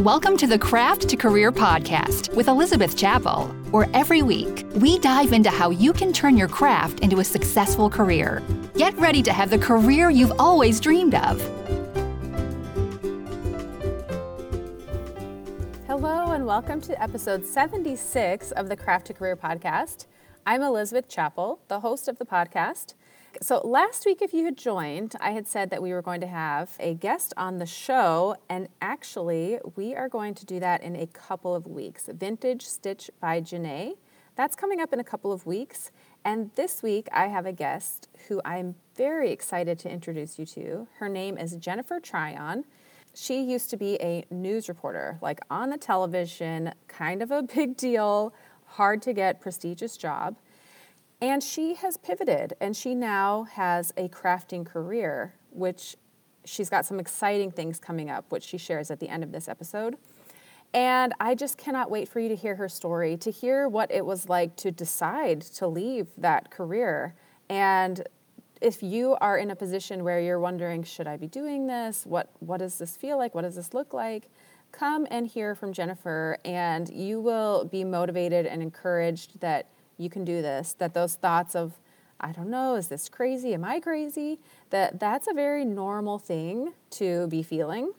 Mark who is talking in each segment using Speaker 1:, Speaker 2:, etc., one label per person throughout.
Speaker 1: Welcome to the Craft to Career podcast with Elizabeth Chappell, where every week we dive into how you can turn your craft into a successful career. Get ready to have the career you've always dreamed of.
Speaker 2: Hello, and welcome to episode 76 of the Craft to Career podcast. I'm Elizabeth Chappell, the host of the podcast. So, last week, if you had joined, I had said that we were going to have a guest on the show, and actually, we are going to do that in a couple of weeks. Vintage Stitch by Janae. That's coming up in a couple of weeks. And this week, I have a guest who I'm very excited to introduce you to. Her name is Jennifer Tryon. She used to be a news reporter, like on the television, kind of a big deal, hard to get, prestigious job. And she has pivoted and she now has a crafting career, which she's got some exciting things coming up, which she shares at the end of this episode. And I just cannot wait for you to hear her story, to hear what it was like to decide to leave that career. And if you are in a position where you're wondering, should I be doing this? What, what does this feel like? What does this look like? Come and hear from Jennifer, and you will be motivated and encouraged that you can do this, that those thoughts of, I don't know, is this crazy? Am I crazy? That that's a very normal thing to be feeling.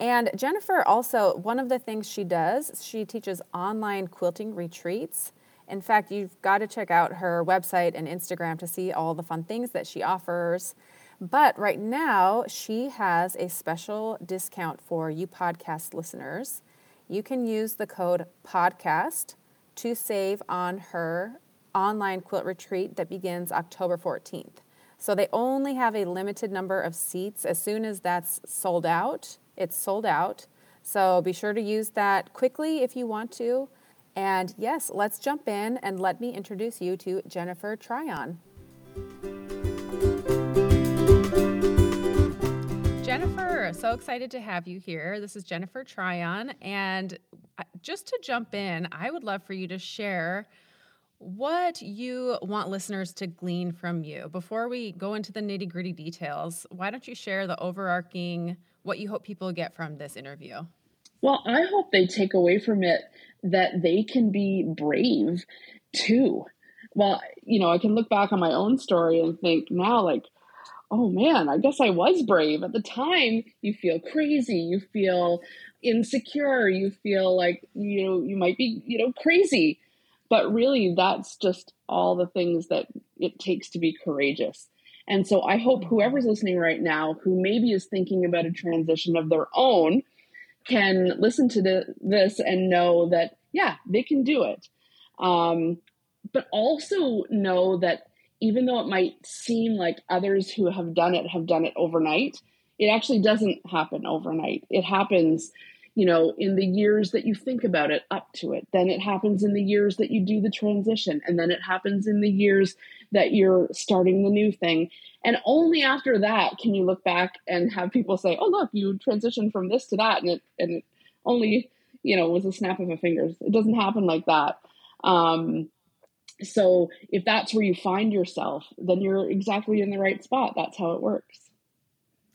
Speaker 2: And Jennifer also, one of the things she does, she teaches online quilting retreats. In fact, you've got to check out her website and Instagram to see all the fun things that she offers. But right now, she has a special discount for you podcast listeners. You can use the code PODCAST to save on her online quilt retreat that begins October 14th. So they only have a limited number of seats. As soon as that's sold out, it's sold out. So be sure to use that quickly if you want to. And yes, let's jump in and let me introduce you to Jennifer Tryon. Jennifer, so excited to have you here. This is Jennifer Tryon. And just to jump in, I would love for you to share what you want listeners to glean from you. Before we go into the nitty gritty details, why don't you share the overarching, what you hope people get from this interview?
Speaker 3: Well, I hope they take away from it that they can be brave too. Well, you know, I can look back on my own story and think now, like, oh man, I guess I was brave. At the time, you feel crazy, you feel insecure, you feel like you know you might be, you know, crazy. But really that's just all the things that it takes to be courageous. And so I hope whoever's listening right now who maybe is thinking about a transition of their own can listen to the, this and know that yeah, they can do it. Um, but also know that even though it might seem like others who have done it have done it overnight, it actually doesn't happen overnight. It happens, you know, in the years that you think about it up to it. Then it happens in the years that you do the transition. And then it happens in the years that you're starting the new thing. And only after that can you look back and have people say, oh, look, you transitioned from this to that. And it, and it only, you know, was a snap of a fingers. It doesn't happen like that. Um, so if that's where you find yourself, then you're exactly in the right spot. That's how it works.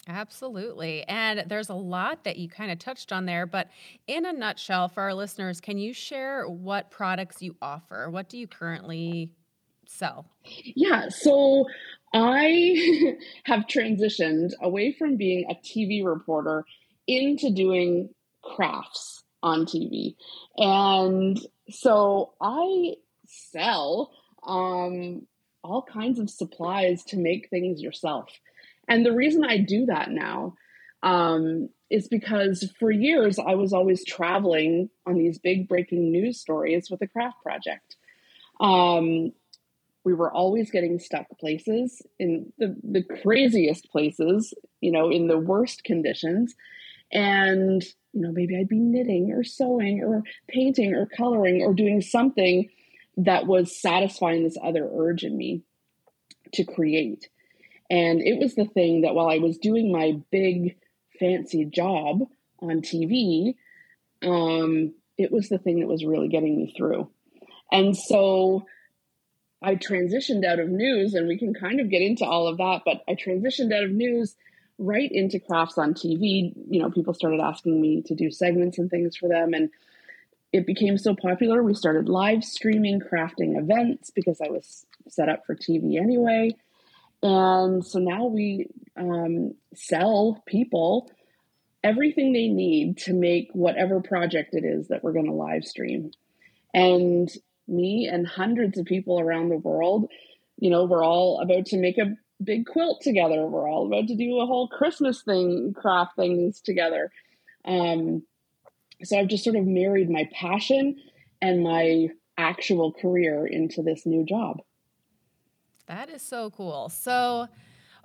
Speaker 2: Absolutely. And there's a lot that you kind of touched on there, but in a nutshell, for our listeners, can you share what products you offer? What do you currently sell?
Speaker 3: Yeah. So I have transitioned away from being a TV reporter into doing crafts on TV. And so I sell um, all kinds of supplies to make things yourself. And the reason I do that now um, is because for years I was always traveling on these big breaking news stories with a craft project. Um, we were always getting stuck places in the, the craziest places, you know, in the worst conditions. And, you know, maybe I'd be knitting or sewing or painting or coloring or doing something that was satisfying this other urge in me to create. And it was the thing that while I was doing my big fancy job on TV, um, it was the thing that was really getting me through. And so I transitioned out of news, and we can kind of get into all of that, but I transitioned out of news, right into crafts on TV. You know, people started asking me to do segments and things for them. And it became so popular. We started live streaming crafting events because I was set up for TV anyway. And so now we um, sell people everything they need to make whatever project it is that we're going to live stream. And me and hundreds of people around the world, you know, we're all about to make a big quilt together. We're all about to do a whole Christmas thing, craft things together. Um, so I've just sort of married my passion and my actual career into this new job.
Speaker 2: That is so cool. So,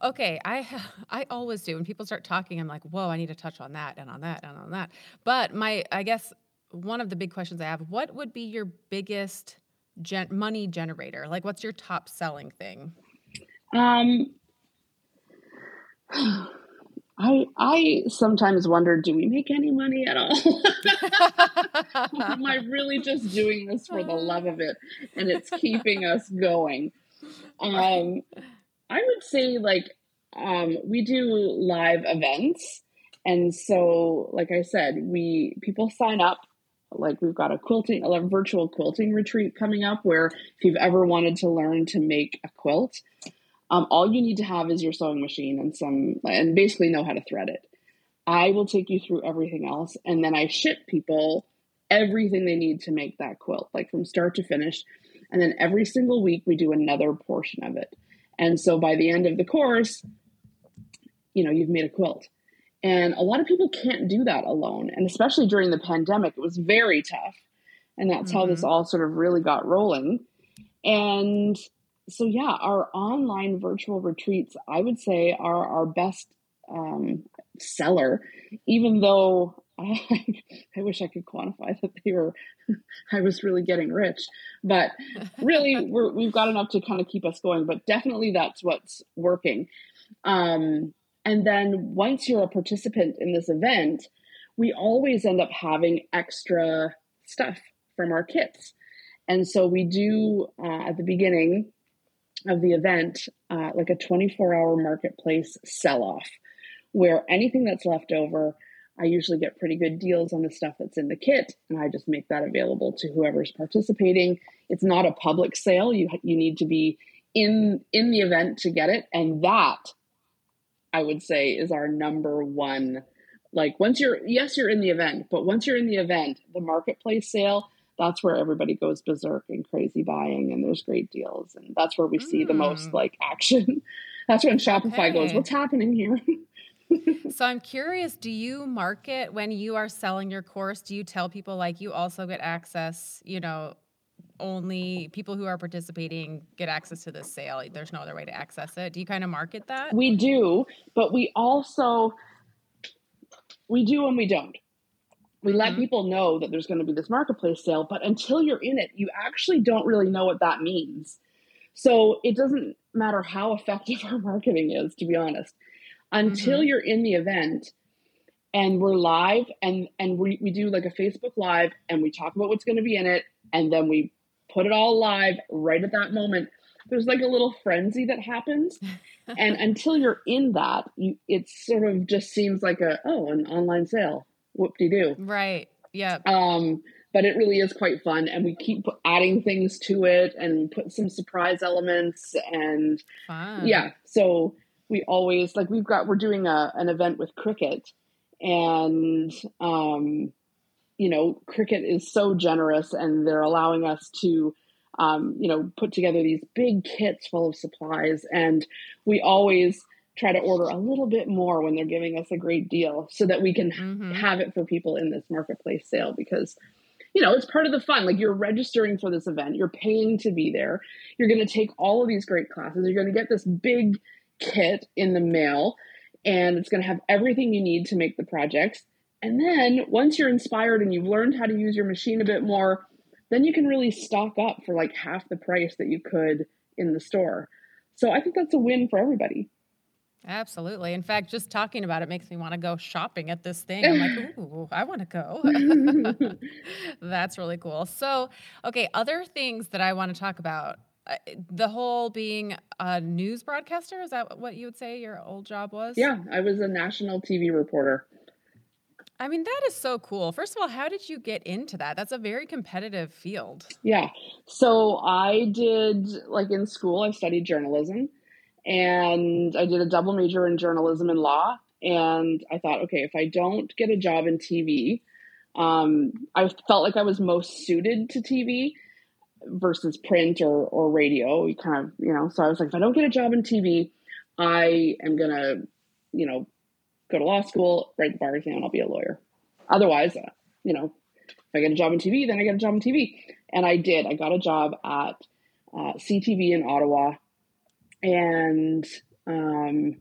Speaker 2: okay, I I always do when people start talking. I'm like, whoa, I need to touch on that and on that and on that. But my, I guess one of the big questions I have: What would be your biggest gen- money generator? Like, what's your top selling thing? Um,
Speaker 3: I I sometimes wonder, do we make any money at all? Am I really just doing this for the love of it, and it's keeping us going? Um, I would say like um, we do live events, and so like I said, we people sign up. Like we've got a quilting, a virtual quilting retreat coming up, where if you've ever wanted to learn to make a quilt, um, all you need to have is your sewing machine and some, and basically know how to thread it. I will take you through everything else, and then I ship people everything they need to make that quilt, like from start to finish. And then every single week we do another portion of it. And so by the end of the course, you know, you've made a quilt. And a lot of people can't do that alone. And especially during the pandemic, it was very tough. And that's mm-hmm. how this mm-hmm. all sort of really got rolling. And so yeah, our online virtual retreats, I would say, are our best um, seller, even though I, I wish I could quantify that they were, I was really getting rich, but really we're, we've got enough to kind of keep us going, but definitely that's what's working. Um, and then once you're a participant in this event, we always end up having extra stuff from our kits. And so we do uh, at the beginning, of the event uh, like a 24 hour marketplace sell off where anything that's left over i usually get pretty good deals on the stuff that's in the kit and i just make that available to whoever's participating. It's not a public sale. You you need to be in in the event to get it and that i would say is our number one. Like once you're yes you're in the event but once you're in the event the marketplace sale that's where everybody goes berserk and crazy buying and there's great deals and that's where we mm. see the most mm. like action that's when shopify okay. goes what's happening here
Speaker 2: so i'm curious do you market when you are selling your course do you tell people like you also get access you know only people who are participating get access to this sale there's no other way to access it do you kind of market that
Speaker 3: we do but we also we do and we don't we let mm-hmm. people know that there's going to be this marketplace sale, but until you're in it, you actually don't really know what that means. So it doesn't matter how effective our marketing is, to be honest, until mm-hmm. you're in the event and we're live and and we, we do like a Facebook live and we talk about what's going to be in it and then we put it all live right at that moment. There's like a little frenzy that happens. and until you're in that, you it sort of just seems like a oh, an online sale whoop de doo.
Speaker 2: Right. Yeah.
Speaker 3: Um, but it really is quite fun, and we keep adding things to it and put some surprise elements and fun. yeah. So we always like we've got we're doing a an event with Cricut, and um, you know Cricut is so generous, and they're allowing us to. Um, you know, put together these big kits full of supplies, and we always try to order a little bit more when they're giving us a great deal so that we can mm-hmm. have it for people in this marketplace sale because you know it's part of the fun. Like you're registering for this event. You're paying to be there. You're going to take all of these great classes. You're going to get this big kit in the mail and it's going to have everything you need to make the projects. And then once you're inspired and you've learned how to use your machine a bit more then you can really stock up for like half the price that you could in the store. So i think that's a win for everybody
Speaker 2: Absolutely. In fact, just talking about it makes me want to go shopping at this thing. I'm like, ooh, I want to go. That's really cool. So, okay, other things that I want to talk about uh, the whole being a news broadcaster is that what you would say your old job was?
Speaker 3: Yeah, I was a national TV reporter.
Speaker 2: I mean, that is so cool. First of all, how did you get into that? That's a very competitive field.
Speaker 3: Yeah. So I did, like in school, I studied journalism and I did a double major in journalism and law. And I thought, okay, if I don't get a job in TV, um, I felt like I was most suited to TV versus print or, or radio. You kind of, you know, so I was like, if I don't get a job in TV, I am going to, you know, go to law school, write the bar exam, I'll be a lawyer. Otherwise, uh, you know, if I get a job in TV, then I get a job in TV. And I did. I got a job at uh, CTV in Ottawa. And um,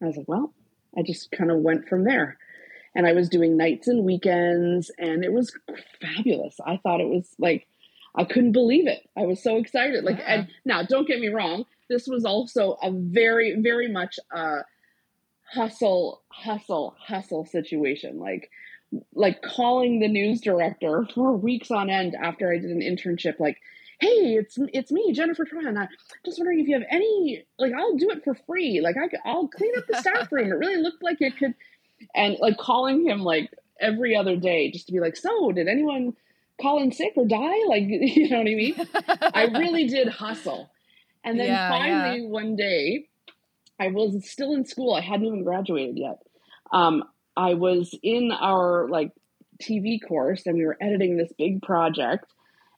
Speaker 3: I was like, well, I just kind of went from there. And I was doing nights and weekends, and it was fabulous. I thought it was like, I couldn't believe it. I was so excited. Like, yeah. and now don't get me wrong, this was also a very, very much a hustle, hustle, hustle situation. Like, like calling the news director for weeks on end after I did an internship, like, hey, it's it's me, Jennifer Tryon. I'm just wondering if you have any, like, I'll do it for free. Like, I, I'll clean up the staff room. It really looked like it could, and like calling him like every other day just to be like, so did anyone call in sick or die? Like, you know what I mean? I really did hustle. And then yeah, finally yeah. one day, I was still in school. I hadn't even graduated yet. Um, I was in our like TV course and we were editing this big project.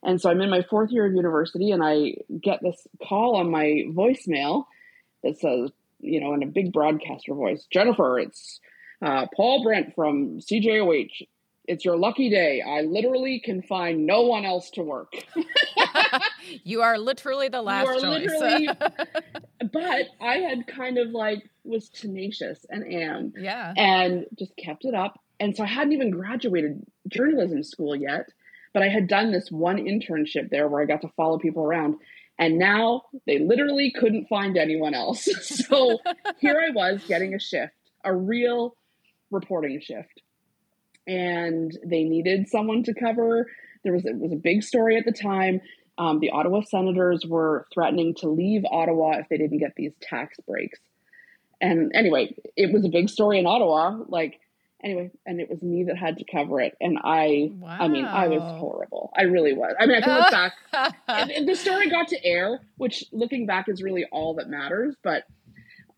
Speaker 3: And so I'm in my fourth year of university and I get this call on my voicemail that says, you know, in a big broadcaster voice, Jennifer, it's uh, Paul Brent from CJOH. It's your lucky day. I literally can find no one else to work.
Speaker 2: you are literally the last you are choice. Literally,
Speaker 3: but I had kind of like was tenacious and am.
Speaker 2: Yeah.
Speaker 3: And just kept it up. And so I hadn't even graduated journalism school yet, but I had done this one internship there where I got to follow people around. And now they literally couldn't find anyone else. so here I was getting a shift, a real reporting shift. And they needed someone to cover. There was it was a big story at the time. Um, the Ottawa Senators were threatening to leave Ottawa if they didn't get these tax breaks. And anyway, it was a big story in Ottawa. Like, anyway, and it was me that had to cover it. And I, wow. I mean, I was horrible. I really was. I mean, I can look back. and the story got to air, which looking back is really all that matters. But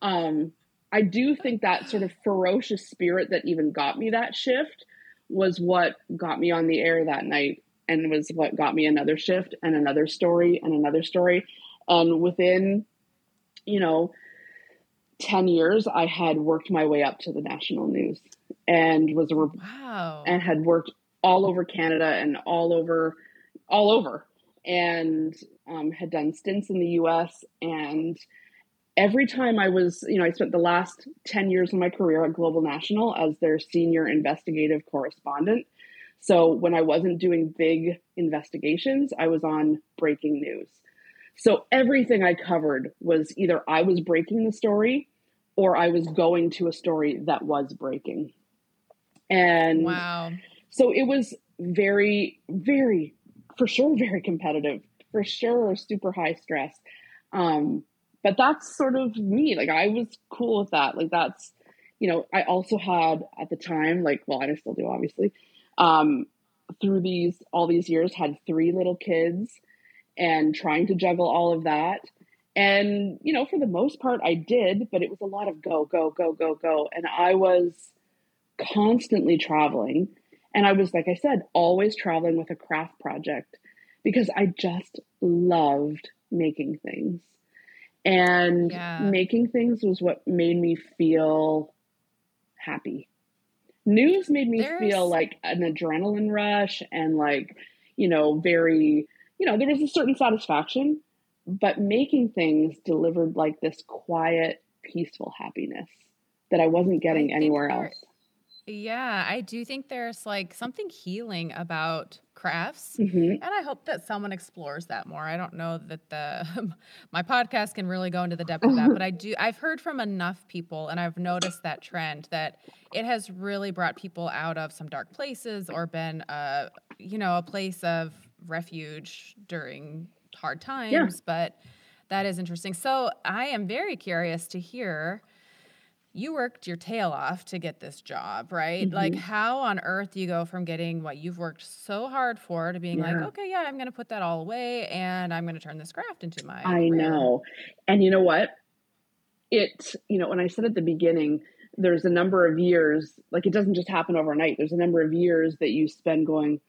Speaker 3: um, I do think that sort of ferocious spirit that even got me that shift was what got me on the air that night and was what got me another shift and another story and another story. And within, you know, 10 years, I had worked my way up to the national news and was a wow. and had worked all over Canada and all over, all over, and um, had done stints in the US. And every time I was, you know, I spent the last 10 years of my career at Global National as their senior investigative correspondent. So when I wasn't doing big investigations, I was on breaking news. So everything I covered was either I was breaking the story or I was going to a story that was breaking. And
Speaker 2: wow.
Speaker 3: So it was very, very, for sure, very competitive, for sure, super high stress. Um, but that's sort of me. Like I was cool with that. Like that's, you know, I also had at the time, like, well, I still do, obviously um, through these all these years had three little kids and trying to juggle all of that and you know for the most part i did but it was a lot of go go go go go. And i was constantly traveling. And i was like i said always traveling with a craft project because i just loved making things. And yeah. making things was what made me feel happy. News made me There's... feel like an adrenaline rush and like you know very you know there was a certain satisfaction but making things delivered like this quiet peaceful happiness that i wasn't getting I anywhere else
Speaker 2: yeah, I do think there's like something healing about crafts. Mm-hmm. And I hope that someone explores that more. I don't know that the my podcast can really go into the depth of that, but I do I've heard from enough people and I've noticed that trend that it has really brought people out of some dark places or been a you know, a place of refuge during hard times, yeah. but that is interesting. So I am very curious to hear you worked your tail off to get this job, right? Mm-hmm. Like, how on earth do you go from getting what you've worked so hard for to being yeah. like, okay, yeah, I'm going to put that all away and I'm going to turn this craft into my.
Speaker 3: I career. know. And you know what? It, you know, when I said at the beginning, there's a number of years, like it doesn't just happen overnight. There's a number of years that you spend going,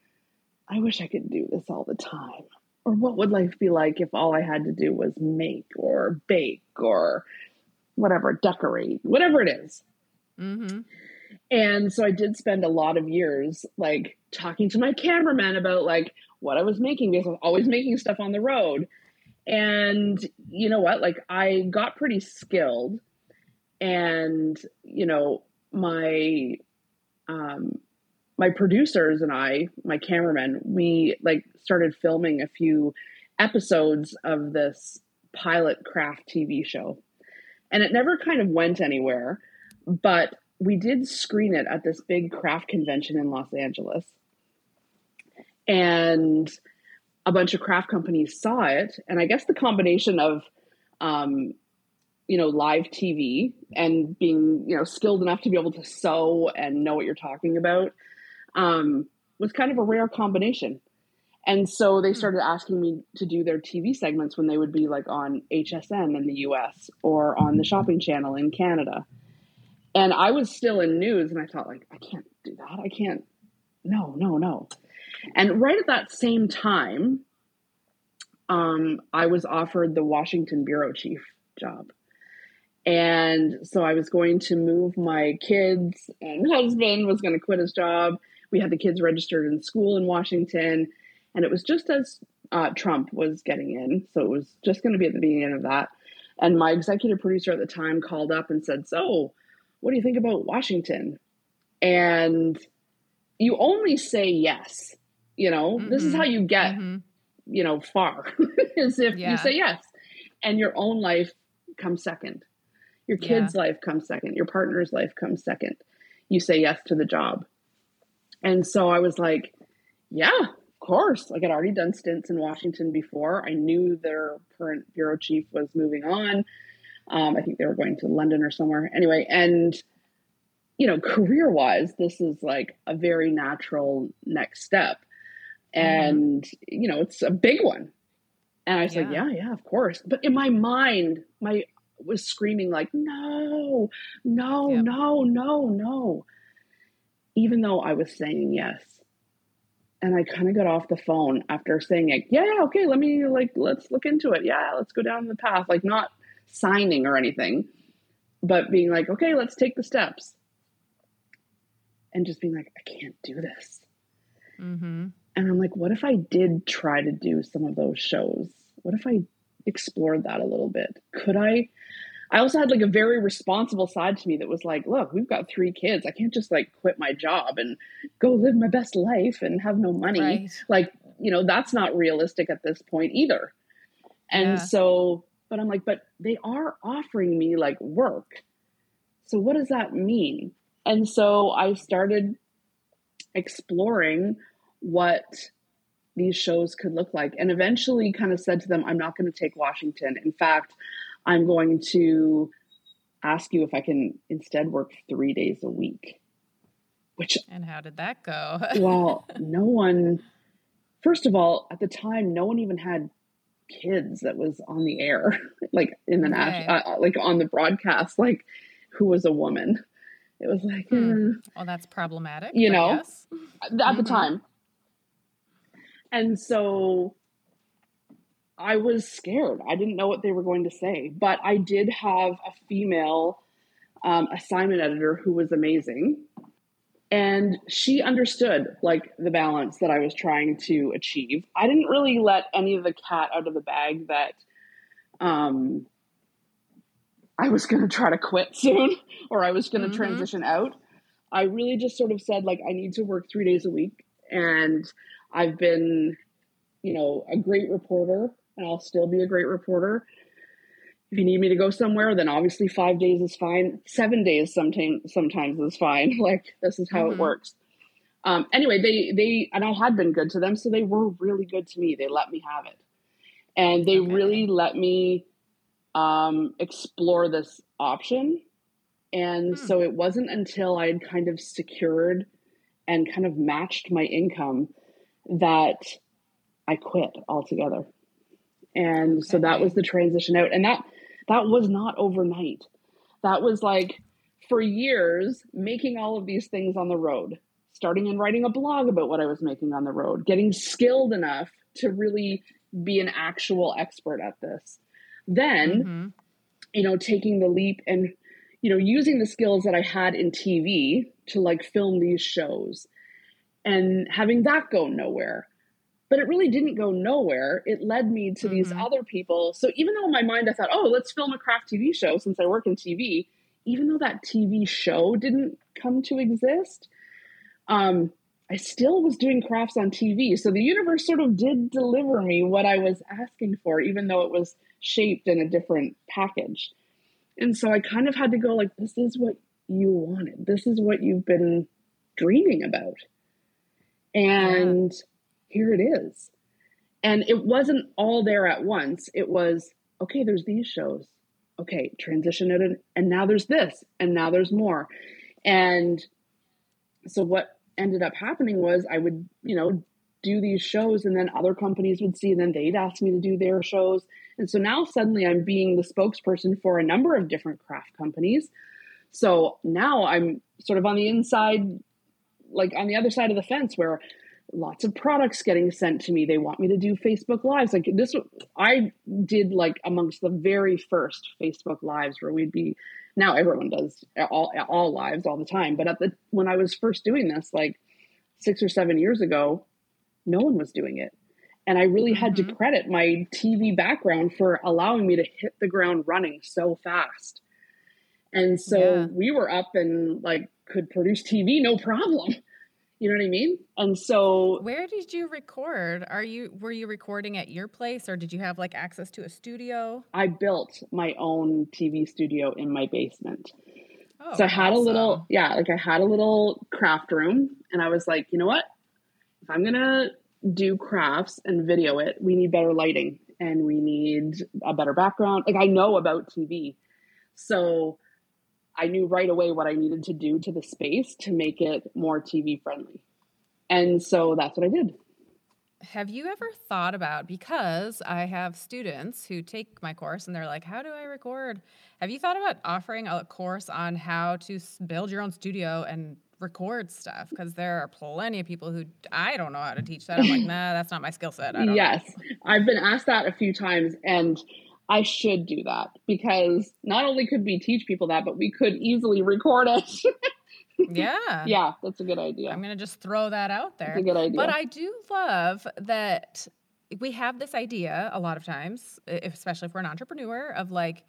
Speaker 3: I wish I could do this all the time. Or what would life be like if all I had to do was make or bake or whatever, decorate, whatever it is. Mm-hmm. And so I did spend a lot of years like talking to my cameraman about like what I was making because I was always making stuff on the road. And you know what? Like I got pretty skilled and you know, my um my producers and I, my cameraman, we like started filming a few episodes of this pilot craft TV show and it never kind of went anywhere. But we did screen it at this big craft convention in Los Angeles. And a bunch of craft companies saw it. And I guess the combination of, um, you know, live TV and being, you know, skilled enough to be able to sew and know what you're talking about um, was kind of a rare combination. And so they hmm. started asking me to do their TV segments when they would be like on HSN in the US or on the shopping channel in Canada. And I was still in news and I thought like I can't do that. I can't no, no, no. And right at that same time, um, I was offered the Washington bureau chief job. And so I was going to move my kids and husband was going to quit his job. We had the kids registered in school in Washington and it was just as uh, Trump was getting in. So it was just going to be at the beginning of that. And my executive producer at the time called up and said, So, what do you think about Washington? And you only say yes. You know, mm-hmm. this is how you get, mm-hmm. you know, far, is if yeah. you say yes. And your own life comes second. Your kid's yeah. life comes second. Your partner's life comes second. You say yes to the job. And so I was like, yeah, of course. Like I'd already done stints in Washington before. I knew their current bureau chief was moving on. Um, I think they were going to London or somewhere. Anyway, and you know, career wise, this is like a very natural next step. Mm-hmm. And mm-hmm. you know, it's a big one. And I was yeah. like, yeah, yeah, of course. But in my mind, my was screaming like, no, no, yep. no, no, no. Even though I was saying yes and I kind of got off the phone after saying like, yeah, okay, let me like let's look into it. Yeah, let's go down the path. Like not signing or anything, but being like, okay, let's take the steps. And just being like, I can't do this. Mm-hmm. And I'm like, what if I did try to do some of those shows? What if I explored that a little bit? Could I I also had like a very responsible side to me that was like, look, we've got three kids. I can't just like quit my job and go live my best life and have no money. Right. Like, you know, that's not realistic at this point either. And yeah. so, but I'm like, but they are offering me like work. So what does that mean? And so I started exploring what these shows could look like and eventually kind of said to them, I'm not going to take Washington. In fact, I'm going to ask you if I can instead work three days a week. Which
Speaker 2: and how did that go?
Speaker 3: well, no one. First of all, at the time, no one even had kids that was on the air, like in the okay. uh, like on the broadcast, like who was a woman. It was like, hmm.
Speaker 2: Eh. well, that's problematic.
Speaker 3: You know, yes. at mm-hmm. the time. And so I was scared. I didn't know what they were going to say, but I did have a female um, assignment editor who was amazing. And she understood like the balance that I was trying to achieve. I didn't really let any of the cat out of the bag that um, I was going to try to quit soon or I was going to mm-hmm. transition out. I really just sort of said, like, I need to work three days a week. And I've been, you know, a great reporter and I'll still be a great reporter. If you need me to go somewhere, then obviously five days is fine. Seven days sometimes sometimes is fine. Like this is how mm-hmm. it works. Um, anyway, they they and I had been good to them, so they were really good to me. They let me have it, And they
Speaker 2: Okay.
Speaker 3: really let me um, explore this option. And
Speaker 2: Hmm.
Speaker 3: so it wasn't until I had kind of secured and kind of matched my income that I quit altogether. And so that was the transition out. And that that was not overnight. That was like for years making all of these things on the road, starting and writing a blog about what I was making on the road, getting skilled enough to really be an actual expert at this. Then
Speaker 2: Mhm.
Speaker 3: you know, taking the leap and, you know, using the skills that I had in TV to like film these shows and having that go nowhere. But it really didn't go nowhere. It led me to these
Speaker 2: Mhm.
Speaker 3: other people. So even though in my mind I thought, oh, let's film a craft TV show since I work in TV, even though that TV show didn't come to exist, um, I still was doing crafts on TV. So the universe sort of did deliver me what I was asking for, even though it was shaped in a different package. And so I kind of had to go like, this is what you wanted. This is what you've been dreaming about. And here it is. And it wasn't all there at once. It was, okay, there's these shows. Okay, transition it and now there's this, and now there's more. And so what ended up happening was I would, you know, do these shows and then other companies would see and then they'd ask me to do their shows. And so now suddenly I'm being the spokesperson for a number of different craft companies. So now I'm sort of on the inside, like on the other side of the fence where lots of products getting sent to me. They want me to do Facebook lives. Like this, I did like amongst the very first Facebook lives where we'd be, now everyone does all, all lives all the time. But at the, when I was first doing this, like six or seven years ago, no one was doing it. And I really had to
Speaker 2: Mhm.
Speaker 3: credit my TV background for allowing me to hit the ground running so fast. And so
Speaker 2: Yeah.
Speaker 3: we were up and like could produce TV no problem. You know what I mean? And so
Speaker 2: Where did you record? Are you were you recording at your place or did you have like access to a studio?
Speaker 3: I built my own TV studio in my basement.
Speaker 2: Oh,
Speaker 3: so I had a little, yeah, like I had a little craft room, and I was like, you know what? If I'm gonna do crafts and video it, we need better lighting and we need a better background. Like I know about TV, so I knew right away what I needed to do to the space to make it more TV friendly. And so that's what I did.
Speaker 2: Have you ever thought about because I have students who take my course and they're like, "How do I record?" Have you thought about offering a course on how to build your own studio and record stuff? Because there are plenty of people who I don't know how to teach that. I'm like, nah, that's not my skill set. Don't know."
Speaker 3: Yes, I've been asked that a few times, and I should do that because not only could we teach people that, but we could easily record it.
Speaker 2: Yeah.
Speaker 3: yeah, that's a good idea.
Speaker 2: I'm going to just throw that out there.
Speaker 3: That's a good idea.
Speaker 2: But I do love that we have this idea a lot of times, especially if we're an entrepreneur, of like,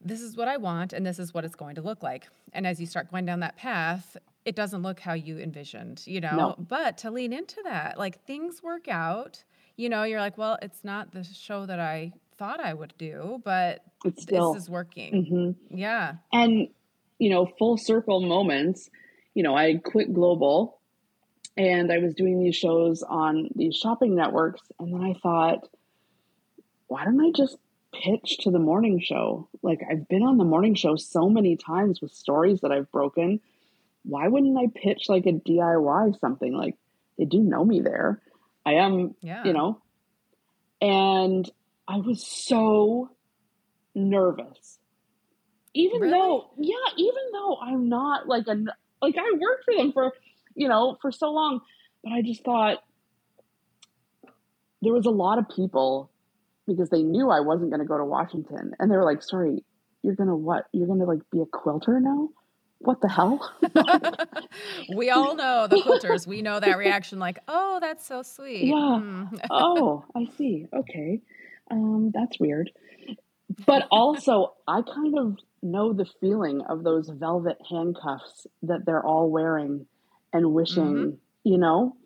Speaker 2: this is what I want and this is what it's going to look like. And as you start going down that path, it doesn't look how you envisioned, you know?
Speaker 3: No.
Speaker 2: But to lean into that, like things work out, you know, you're like, well, it's not the show that I thought I would do, but
Speaker 3: it's still,
Speaker 2: this is working.
Speaker 3: Mhm.
Speaker 2: Yeah.
Speaker 3: and you know, full circle moments. You know, I quit global, and I was doing these shows on these shopping networks, and then I thought, why don't I just pitch to the morning show? Like I've been on the morning show so many times with stories that I've broken. Why wouldn't I pitch like a DIY something? Like they do know me there. I am,
Speaker 2: Yeah.
Speaker 3: you know. And I was so nervous. Even
Speaker 2: Really?
Speaker 3: though, yeah, even though I'm not like a like I worked for them for, you know, for so long, but I just thought there was a lot of people because they knew I wasn't going to go to Washington and they were like, "Sorry, you're going to what? You're going to like be a quilter now?" What the hell?
Speaker 2: we all know the quilters. We know that reaction, like, oh, that's so sweet.
Speaker 3: Yeah.
Speaker 2: Hmm.
Speaker 3: oh, I see. Okay. Um, that's weird. But also, I kind of know the feeling of those velvet handcuffs that they're all wearing and wishing, you know?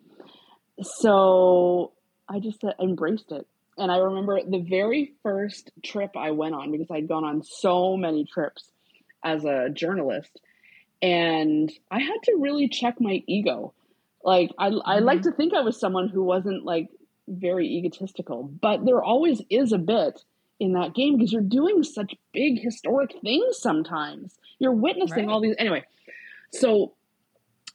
Speaker 3: So I just uh, embraced it. And I remember the very first trip I went on, because I'd gone on so many trips as a journalist, and I had to really check my ego. Like, I, I like to think I was someone who wasn't like very egotistical, but there always is a bit in that game because you're doing such big historic things sometimes. You're witnessing
Speaker 2: Right.
Speaker 3: all these anyway. So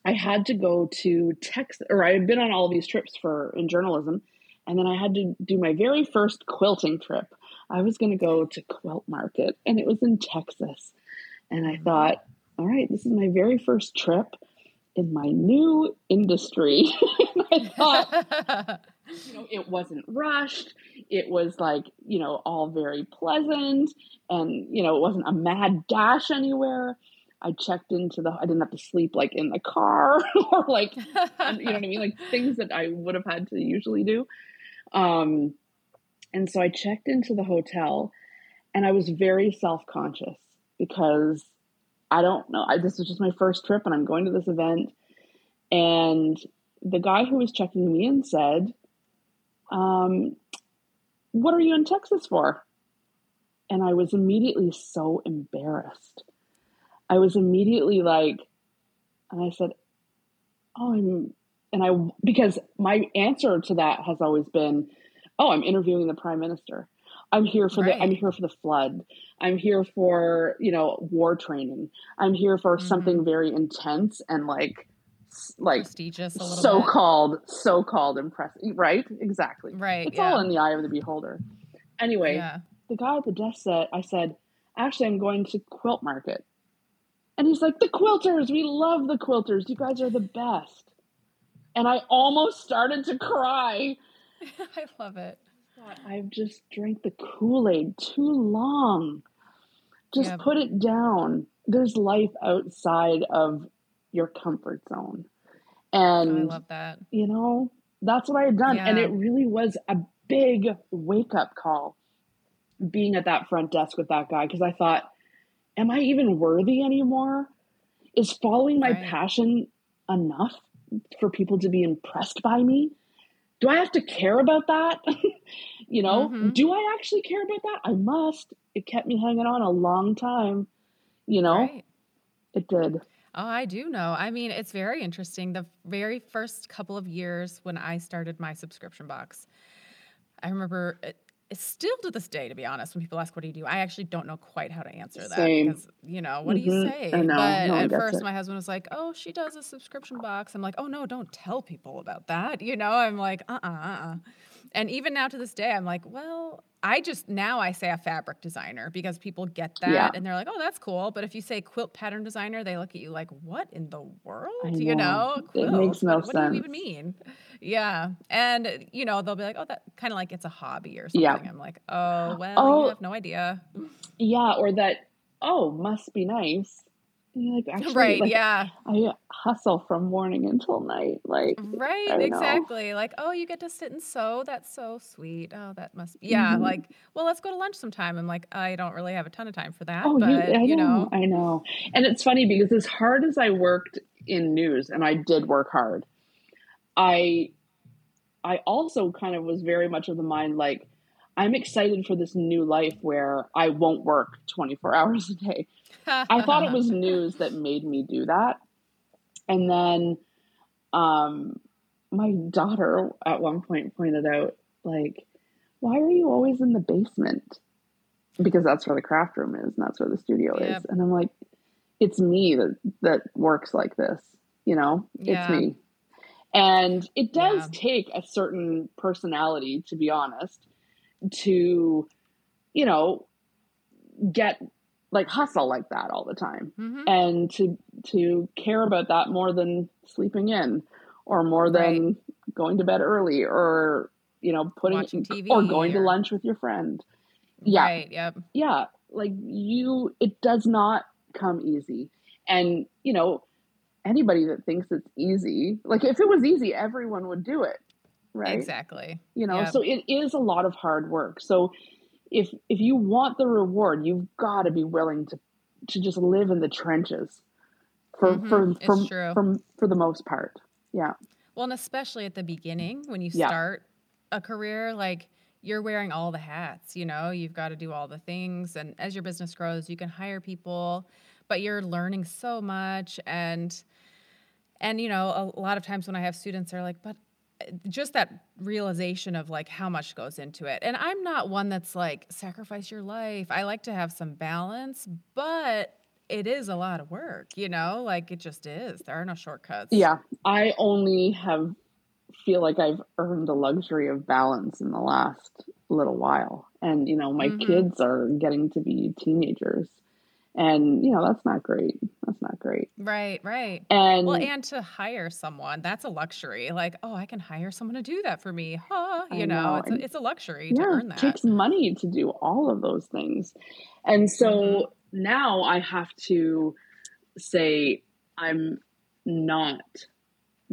Speaker 3: I had to go to Texas, or I had been on all these trips for in journalism, and then I had to do my very first quilting trip. I was going to go to Quilt Market, and it was in Texas. And I thought, all right, this is my very first trip in my new industry. I thought, you know, it wasn't rushed. It was like, you know, all very pleasant, and you know, it wasn't a mad dash anywhere. I checked into the. I didn't have to sleep like in the car or like you know what I mean? Like things that I would have had to usually do. Um, and so I checked into the hotel and I was very self conscious because I don't know. I, this was just my first trip and I'm going to this event. And the guy who was checking me in said, um, What are you in Texas for? And I was immediately so embarrassed. I was immediately like, and I said, Oh, I'm, and I, because my answer to that has always been, Oh, I'm interviewing the prime minister. I'm here for the, I'm here for the flood. I'm here for, you know, war training. I'm here for
Speaker 2: Mhm.
Speaker 3: something very intense and like, like
Speaker 2: Prestigious a little
Speaker 3: so
Speaker 2: bit.
Speaker 3: called, so called impressive. Right? Exactly.
Speaker 2: Right.
Speaker 3: It's
Speaker 2: yeah.
Speaker 3: all in the eye of the beholder. Anyway,
Speaker 2: yeah.
Speaker 3: the guy at the desk said, I said, actually, I'm going to quilt market. And he's like, the quilters, we love the quilters. You guys are the best. And I almost started to cry.
Speaker 2: I love it.
Speaker 3: I've just drank the Kool Aid too long. Just
Speaker 2: Yeah.
Speaker 3: put it down. There's life outside of your comfort zone.
Speaker 2: And I
Speaker 3: And,
Speaker 2: love that.
Speaker 3: you know, that's what I had done. And it really was a big wake up call being at that front desk with that guy because I thought, am I even worthy anymore? Is following my
Speaker 2: Right.
Speaker 3: passion enough for people to be impressed by me? Do I have to care about that? you know,
Speaker 2: Mhm.
Speaker 3: do I actually care about that? I must. It kept me hanging on a long time. You know,
Speaker 2: Right.
Speaker 3: it did.
Speaker 2: Oh, I do know. I mean, it's very interesting. The very first couple of years when I started my subscription box, I remember it, it's still to this day, to be honest, when people ask, What do you do? I actually don't know quite how to answer that
Speaker 3: Same.
Speaker 2: because, you know, what do you
Speaker 3: Mhm.
Speaker 2: say?
Speaker 3: I know.
Speaker 2: But
Speaker 3: No
Speaker 2: at first,
Speaker 3: it.
Speaker 2: my husband was like, Oh, she does a subscription box. I'm like, Oh, no, don't tell people about that. You know, I'm like, Uh uh-uh, uh. And even now to this day, I'm like, Well, I just now I say a fabric designer because people get that
Speaker 3: Yeah.
Speaker 2: and they're like, oh, that's cool. But if you say quilt pattern designer, they look at you like, what in the world?
Speaker 3: I
Speaker 2: You
Speaker 3: know.
Speaker 2: know,
Speaker 3: It
Speaker 2: quilt.
Speaker 3: makes no
Speaker 2: what, what do you even
Speaker 3: sense.
Speaker 2: mean? Yeah. And, you know, they'll be like, oh, that kind of like it's a hobby or something.
Speaker 3: Yeah.
Speaker 2: I'm like, oh, well,
Speaker 3: Oh.
Speaker 2: you have no idea.
Speaker 3: Yeah, or that, oh, must be nice. And you're like, actually,
Speaker 2: right.
Speaker 3: like,
Speaker 2: yeah.
Speaker 3: I hustle from morning until night. Like,
Speaker 2: Right.
Speaker 3: Don't know.
Speaker 2: Exactly. Like, oh, you get to sit and sew. That's so sweet. Oh, that must be. Yeah.
Speaker 3: Mhm.
Speaker 2: Like, well, let's go to lunch sometime. I'm like, I don't really have a ton of time for that.
Speaker 3: Oh,
Speaker 2: but,
Speaker 3: you, I
Speaker 2: you
Speaker 3: know,
Speaker 2: know,
Speaker 3: I know. And it's funny because as hard as I worked in news, and I did work hard, I, I also kind of was very much of the mind like, I'm excited for this new life where I won't work 24 hours a day. I thought it was news that made me do that. And then um, my daughter at one point pointed out, like, why are you always in the basement? Because that's where the craft room is and that's where the studio
Speaker 2: Yep.
Speaker 3: is. And I'm like, it's me that, that works like this, you know?
Speaker 2: Yeah.
Speaker 3: It's me. And it does
Speaker 2: Yeah.
Speaker 3: take a certain personality, to be honest, to, you know, get like hustle like that all the time
Speaker 2: hmm
Speaker 3: and to to care about that more than sleeping in or more than going to bed early or you know putting
Speaker 2: Watching TV
Speaker 3: or going to lunch with your friend. Yeah.
Speaker 2: Right. Yep.
Speaker 3: yeah. Like you it does not come easy. And you know anybody that thinks it's easy like if it was easy everyone would do it right
Speaker 2: Exactly.
Speaker 3: you know
Speaker 2: Yep.
Speaker 3: so it is a lot of hard work so if if you want the reward you've got to be willing to to just live in the trenches for
Speaker 2: Mhm,
Speaker 3: for for,
Speaker 2: true.
Speaker 3: for for the most part yeah
Speaker 2: Well, and especially at the beginning when you
Speaker 3: Yeah.
Speaker 2: start a career, like you're wearing all the hats, you know, you've got to do all the things. And as your business grows, you can hire people, but you're learning so much. And, and, you know, a lot of times when I have students, they're like, but just that realization of like how much goes into it. And I'm not one that's like sacrifice your life. I like to have some balance, but it is a lot of work, you know? Like it just is. There are no shortcuts.
Speaker 3: Yeah. I only have feel like I've earned the luxury of balance in the last little while. And you know, my mm-hmm. kids are getting to be teenagers and you know that's not great. That's not great.
Speaker 2: Right right. And well and to hire someone that's a luxury. Like oh i can hire someone to do that for me. Huh you know, know, It's, a, it's a luxury yeah, to earn that.
Speaker 3: it takes money to do all of those things. And so mm-hmm. now i have to say i'm not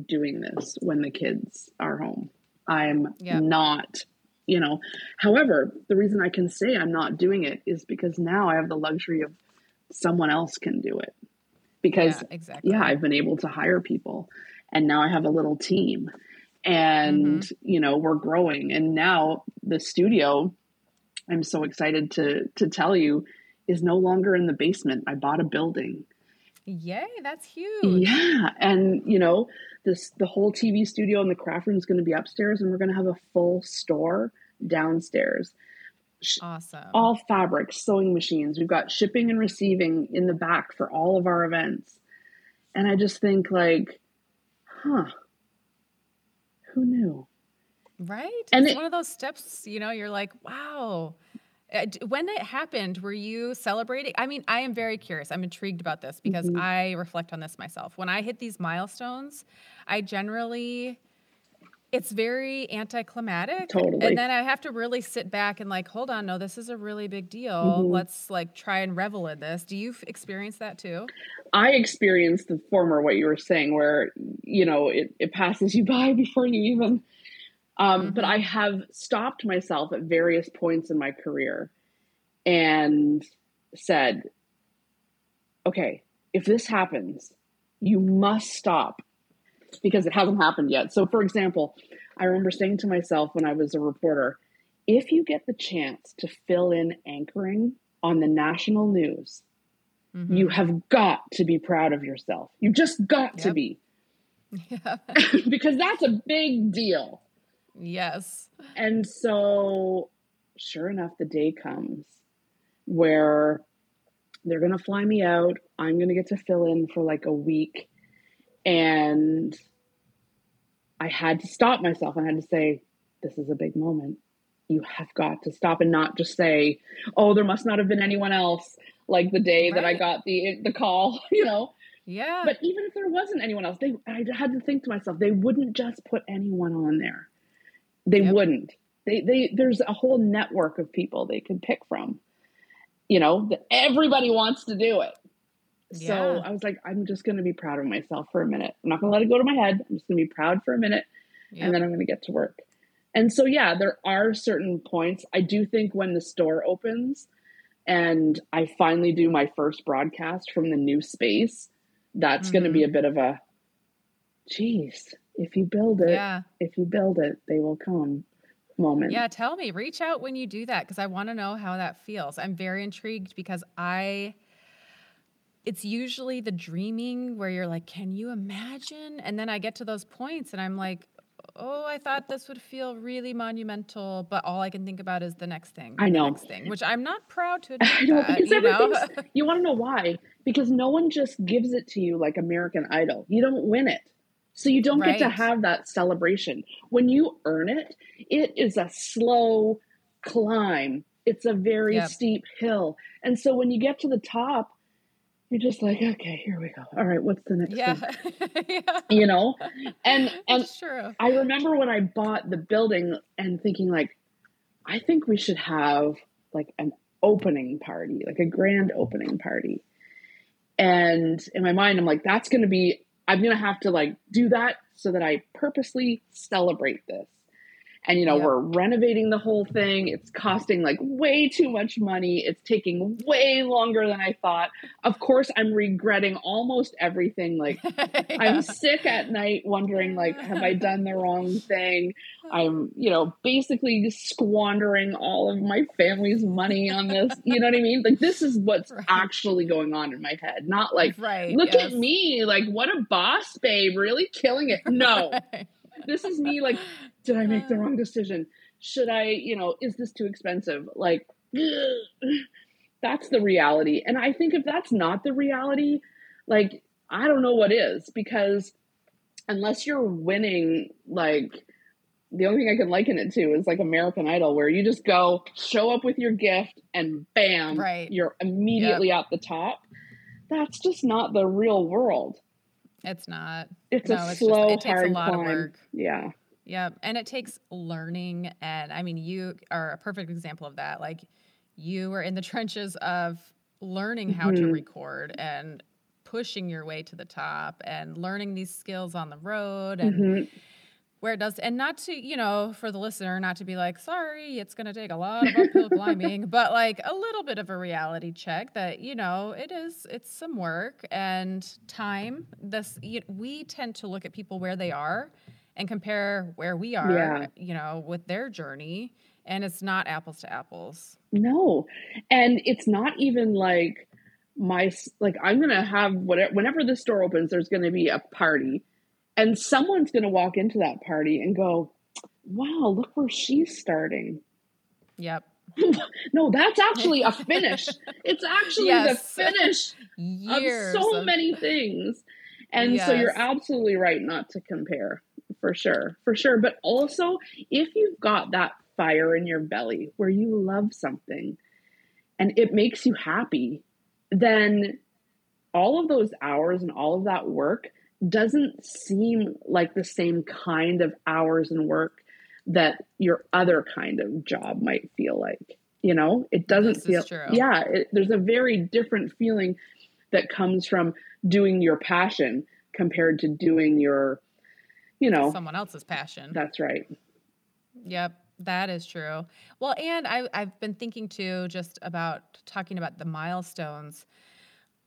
Speaker 3: doing this when the kids are home. I'm yeah. not you know. However the reason i can say i'm not doing it is because now i have the luxury of someone else can do it. Because yeah, exactly. yeah i've been able to hire people and now i have a little team and mm-hmm. you know we're growing. And now the studio i'm so excited to to tell you is no longer in the basement. I bought a building.
Speaker 2: Yay that's huge.
Speaker 3: Yeah and you know this the whole tv studio and the craft room is going to be upstairs and we're going to have a full store downstairs
Speaker 2: Awesome.
Speaker 3: All fabrics, sewing machines. We've got shipping and receiving in the back for all of our events. And I just think like, huh, who knew?
Speaker 2: Right. And it's it, one of those steps, you know, you're like, wow. Uh, when it happened, were you celebrating? I mean, I am very curious. I'm intrigued about this because mm-hmm. I reflect on this myself. When I hit these milestones, I generally it's very anticlimactic.
Speaker 3: Totally.
Speaker 2: And then I have to really sit back and like, hold on, no, this is a really big deal. Mm-hmm. Let's like try and revel in this. Do you experience that too?
Speaker 3: I experienced the former, what you were saying, where, you know, it, it passes you by before you even. Um, mm-hmm. But I have stopped myself at various points in my career and said, okay, if this happens, you must stop because it hasn't happened yet. So, for example, I remember saying to myself when I was a reporter, if you get the chance to fill in anchoring on the national news, mm-hmm. you have got to be proud of yourself. You just got yep. to be. Yeah. because that's a big deal.
Speaker 2: Yes.
Speaker 3: And so, sure enough, the day comes where they're going to fly me out. I'm going to get to fill in for like a week and I had to stop myself. I had to say, this is a big moment. You have got to stop and not just say, oh, there must not have been anyone else like the day right. that I got the the call, you know.
Speaker 2: Yeah.
Speaker 3: But even if there wasn't anyone else, they I had to think to myself, they wouldn't just put anyone on there. They yep. wouldn't. They they there's a whole network of people they could pick from. You know, everybody wants to do it. Yeah. So I was like, I'm just going to be proud of myself for a minute. I'm not going to let it go to my head. I'm just going to be proud for a minute and then I'm going to get to work. And so, yeah, there are certain points. I do think when the store opens and I finally do my first broadcast from the new space, that's mm-hmm. going to be a bit of a, geez, if you build it, yeah. if you build it, they will come moment.
Speaker 2: Yeah, tell me, reach out when you do that because I want to know how that feels. I'm very intrigued because I it's usually the dreaming where you're like, can you imagine? And then I get to those points and I'm like, oh, I thought this would feel really monumental, but all I can think about is the next thing.
Speaker 3: I know.
Speaker 2: next thing, which I'm not proud to admit. I know, that, you, know?
Speaker 3: you want to know why? Because no one just gives it to you like American Idol. You don't win it. So you don't right. get to have that celebration. When you earn it, it is a slow climb. It's a very yep. steep hill. And so when you get to the top, you're just like, okay, here we go. All right, what's the next yeah. yeah. You know? And and true. I remember when I bought the building and thinking like, I think we should have like an opening party, like a grand opening party. And in my mind, I'm like, that's gonna be I'm gonna have to like do that so that I purposely celebrate this and you know yep. we're renovating the whole thing. It's costing like way too much money. It's taking way longer than i thought. Of course i'm regretting almost everything. Like yeah. i'm sick at night wondering like have i done the wrong thing? I'm you know basically squandering all of my family's money on this. You know what i mean? Like this is what's right. actually going on in my head. Not like right look yes. at me. Like what a boss babe. Really killing it. No this is me like, did I make the wrong decision? Should I, you know, is this too expensive? Like, that's the reality. And I think if that's not the reality, like, I don't know what is because unless you're winning, like, the only thing I can liken it to is like American Idol, where you just go show up with your gift and bam,
Speaker 2: right.
Speaker 3: you're immediately yep. at the top. That's just not the real world.
Speaker 2: It's not.
Speaker 3: It's no, a it's slow, just, it takes a lot climb. of work. Yeah.
Speaker 2: Yep. And it takes learning. And I mean, you are a perfect example of that. Like, you were in the trenches of learning how mm-hmm. to record and pushing your way to the top and learning these skills on the road and mm-hmm. Where it does and not to you know for the listener not to be like sorry it's going to take a lot of uphill climbing but like a little bit of a reality check that you know it is it's some work and time. This you, we tend to look at people where they are and compare where we are yeah. you know with their journey and it's not apples to apples.
Speaker 3: No. And it's not even like my like i'm gonna have whatever whenever the store opens there's gonna be a party and someone's gonna walk into that party and go wow look where she's starting.
Speaker 2: Yep.
Speaker 3: No that's actually a finish. It's actually yes. the finish Years of so of... many things. And yes. so you're absolutely right not to compare for sure for sure. But also if you've got that fire in your belly where you love something and it makes you happy then all of those hours and all of that work doesn't seem like the same kind of hours and work that your other kind of job might feel like you know it doesn't
Speaker 2: this
Speaker 3: feel yeah it, there's a very different feeling that comes from doing your passion compared to doing your you know
Speaker 2: someone else's passion
Speaker 3: that's right
Speaker 2: yep that is true. Well, and I, I've been thinking too, just about talking about the milestones.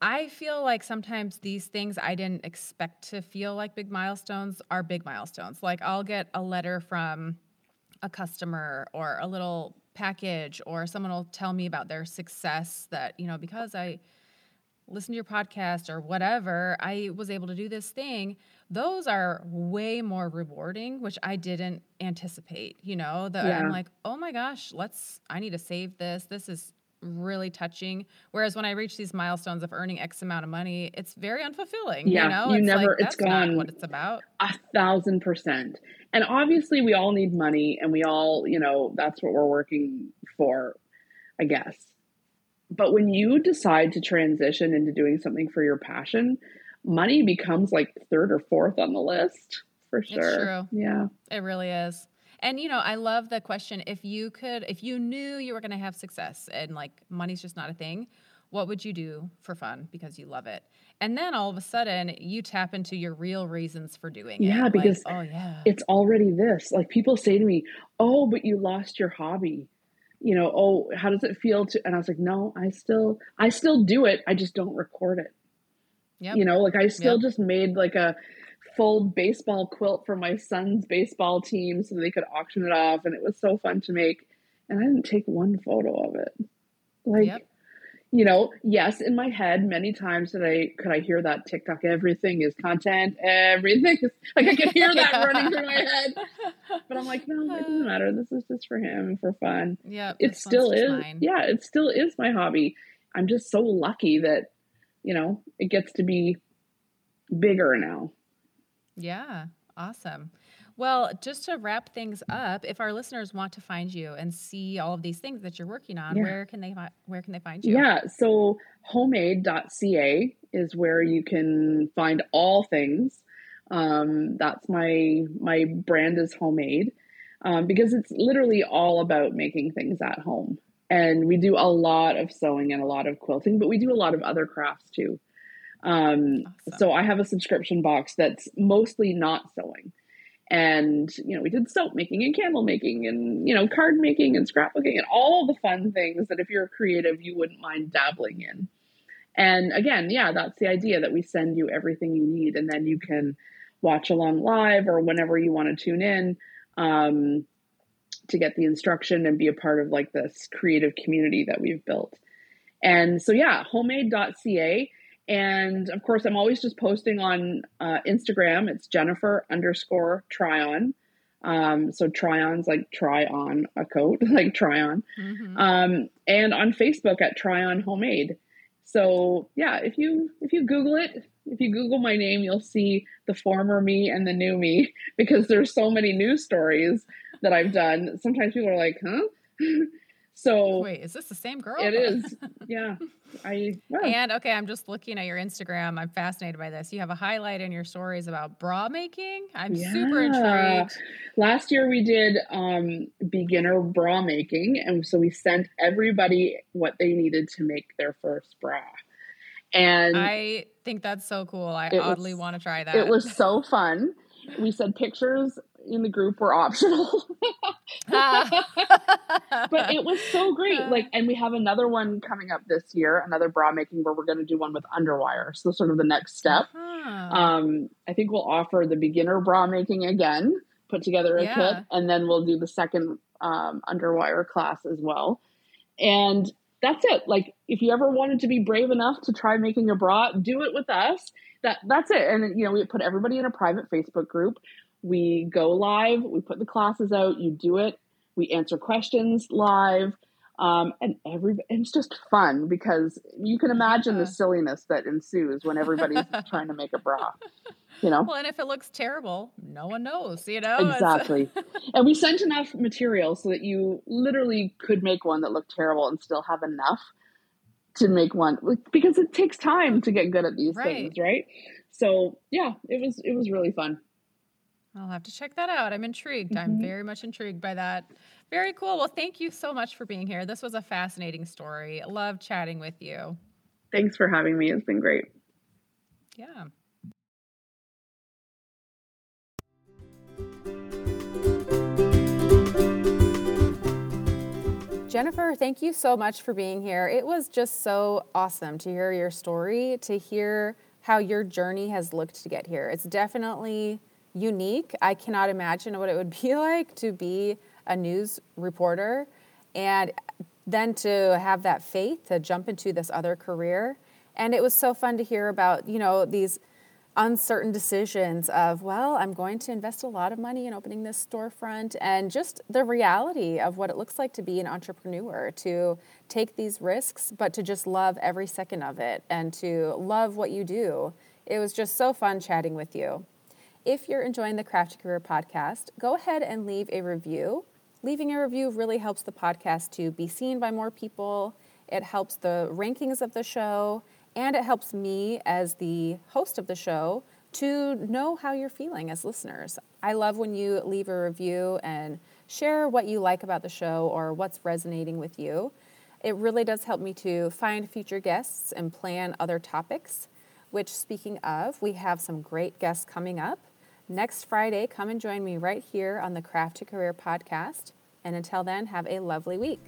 Speaker 2: I feel like sometimes these things I didn't expect to feel like big milestones are big milestones. Like I'll get a letter from a customer or a little package, or someone will tell me about their success that, you know, because I listen to your podcast or whatever, I was able to do this thing those are way more rewarding, which I didn't anticipate. You know, that yeah. I'm like, oh my gosh, let's, I need to save this. This is really touching. Whereas when I reach these milestones of earning X amount of money, it's very unfulfilling.
Speaker 3: Yeah,
Speaker 2: you know,
Speaker 3: you
Speaker 2: it's
Speaker 3: never,
Speaker 2: like,
Speaker 3: it's gone.
Speaker 2: what it's about.
Speaker 3: A thousand percent. And obviously, we all need money, and we all, you know, that's what we're working for, I guess. But when you decide to transition into doing something for your passion, money becomes like third or fourth on the list for sure. Yeah.
Speaker 2: It really is. And you know, I love the question if you could if you knew you were going to have success and like money's just not a thing, what would you do for fun because you love it? And then all of a sudden you tap into your real reasons for doing
Speaker 3: yeah,
Speaker 2: it.
Speaker 3: Yeah, because
Speaker 2: like, oh yeah.
Speaker 3: It's already this. Like people say to me, "Oh, but you lost your hobby." You know, "Oh, how does it feel to?" And I was like, "No, I still I still do it. I just don't record it." Yep. You know, like I still yep. just made like a full baseball quilt for my son's baseball team so they could auction it off and it was so fun to make and I didn't take one photo of it. Like yep. you know, yes, in my head many times did I could I hear that TikTok everything is content, everything is like I could hear that running through my head. But I'm like, no, it doesn't matter. This is just for him and for fun.
Speaker 2: Yeah.
Speaker 3: It still is. Mine. Yeah, it still is my hobby. I'm just so lucky that you know, it gets to be bigger now.
Speaker 2: Yeah, awesome. Well, just to wrap things up, if our listeners want to find you and see all of these things that you're working on, yeah. where can they where can they find you?
Speaker 3: Yeah, so homemade.ca is where you can find all things. Um, that's my my brand is homemade um, because it's literally all about making things at home and we do a lot of sewing and a lot of quilting, but we do a lot of other crafts too. Um, awesome. So I have a subscription box that's mostly not sewing. And, you know, we did soap making and candle making and, you know, card making and scrapbooking and all the fun things that if you're creative, you wouldn't mind dabbling in. And again, yeah, that's the idea that we send you everything you need and then you can watch along live or whenever you want to tune in. Um, to get the instruction and be a part of like this creative community that we've built. And so yeah, homemade.ca And of course, I'm always just posting on uh, Instagram. It's Jennifer underscore Tryon. Um, so Tryon's like try on a coat, like try on. Mm-hmm. Um, and on Facebook at Tryon homemade. So yeah, if you if you Google it, if you Google my name, you'll see the former me and the new me because there's so many news stories that I've done. Sometimes people are like, huh? So
Speaker 2: wait, is this the same girl?
Speaker 3: It is. Yeah. I
Speaker 2: And okay, I'm just looking at your Instagram. I'm fascinated by this. You have a highlight in your stories about bra making. I'm yeah. super intrigued.
Speaker 3: Last year we did um, beginner bra making, and so we sent everybody what they needed to make their first bra. And
Speaker 2: I think that's so cool. I oddly want to try that.
Speaker 3: It was so fun. We said pictures in the group were optional. but it was so great. Like, and we have another one coming up this year, another bra making where we're going to do one with underwire. So, sort of the next step. Uh-huh. Um, I think we'll offer the beginner bra making again, put together a yeah. kit, and then we'll do the second um, underwire class as well. And that's it. Like, if you ever wanted to be brave enough to try making a bra, do it with us. That that's it. And you know, we put everybody in a private Facebook group we go live, we put the classes out, you do it, we answer questions live. Um, and every and it's just fun because you can imagine the silliness that ensues when everybody's trying to make a bra. You know.
Speaker 2: Well, and if it looks terrible, no one knows. You know.
Speaker 3: Exactly. and we sent enough material so that you literally could make one that looked terrible and still have enough to make one because it takes time to get good at these right. things, right? So yeah, it was it was really fun.
Speaker 2: I'll have to check that out. I'm intrigued. Mm-hmm. I'm very much intrigued by that. Very cool. Well, thank you so much for being here. This was a fascinating story. Love chatting with you.
Speaker 3: Thanks for having me. It's been great.
Speaker 2: Yeah. Jennifer, thank you so much for being here. It was just so awesome to hear your story, to hear how your journey has looked to get here. It's definitely unique. I cannot imagine what it would be like to be a news reporter and then to have that faith to jump into this other career. And it was so fun to hear about, you know, these uncertain decisions of, well, I'm going to invest a lot of money in opening this storefront and just the reality of what it looks like to be an entrepreneur, to take these risks, but to just love every second of it and to love what you do. It was just so fun chatting with you. If you're enjoying the Craft Career podcast, go ahead and leave a review. Leaving a review really helps the podcast to be seen by more people. It helps the rankings of the show, and it helps me as the host of the show to know how you're feeling as listeners. I love when you leave a review and share what you like about the show or what's resonating with you. It really does help me to find future guests and plan other topics, which, speaking of, we have some great guests coming up. Next Friday, come and join me right here on the Craft to Career podcast. And until then, have a lovely week.